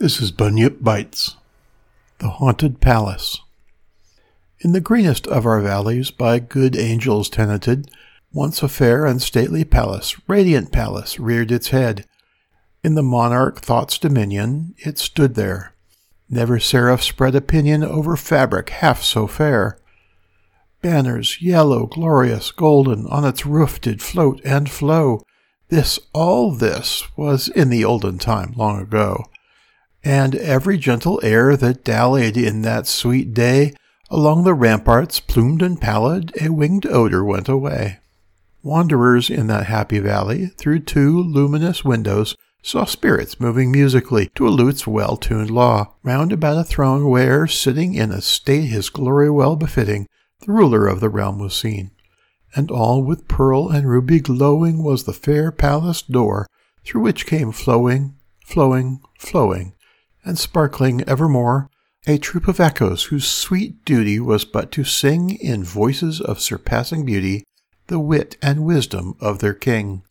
This is Bunyip Bites, The Haunted Palace. In the greenest of our valleys, by good angels tenanted, once a fair and stately palace, radiant palace, reared its head. In the monarch thought's dominion, it stood there. Never seraph spread a pinion over fabric half so fair. Banners, yellow, glorious, golden, on its roof did float and flow. This, all this, was in the olden time, long ago and every gentle air that dallied in that sweet day along the ramparts, plumed and pallid, a winged odor went away. Wanderers in that happy valley, through two luminous windows, saw spirits moving musically to a lute's well tuned law, round about a throne where, sitting in a state his glory well befitting, the ruler of the realm was seen. And all with pearl and ruby glowing was the fair palace door, through which came flowing, flowing, flowing and sparkling evermore, a troop of echoes whose sweet duty was but to sing in voices of surpassing beauty the wit and wisdom of their king.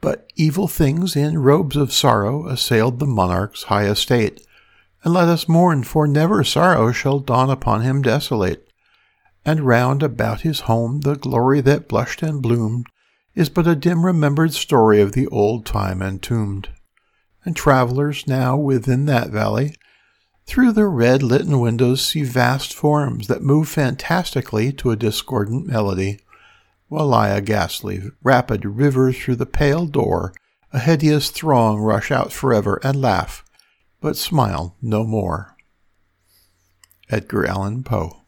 But evil things in robes of sorrow assailed the monarch's high estate, and let us mourn, for never sorrow shall dawn upon him desolate. And round about his home the glory that blushed and bloomed is but a dim remembered story of the old time entombed and travelers now within that valley, through the red litten windows see vast forms that move fantastically to a discordant melody, while lie a ghastly, rapid river through the pale door, a hideous throng rush out forever and laugh, but smile no more. Edgar Allan Poe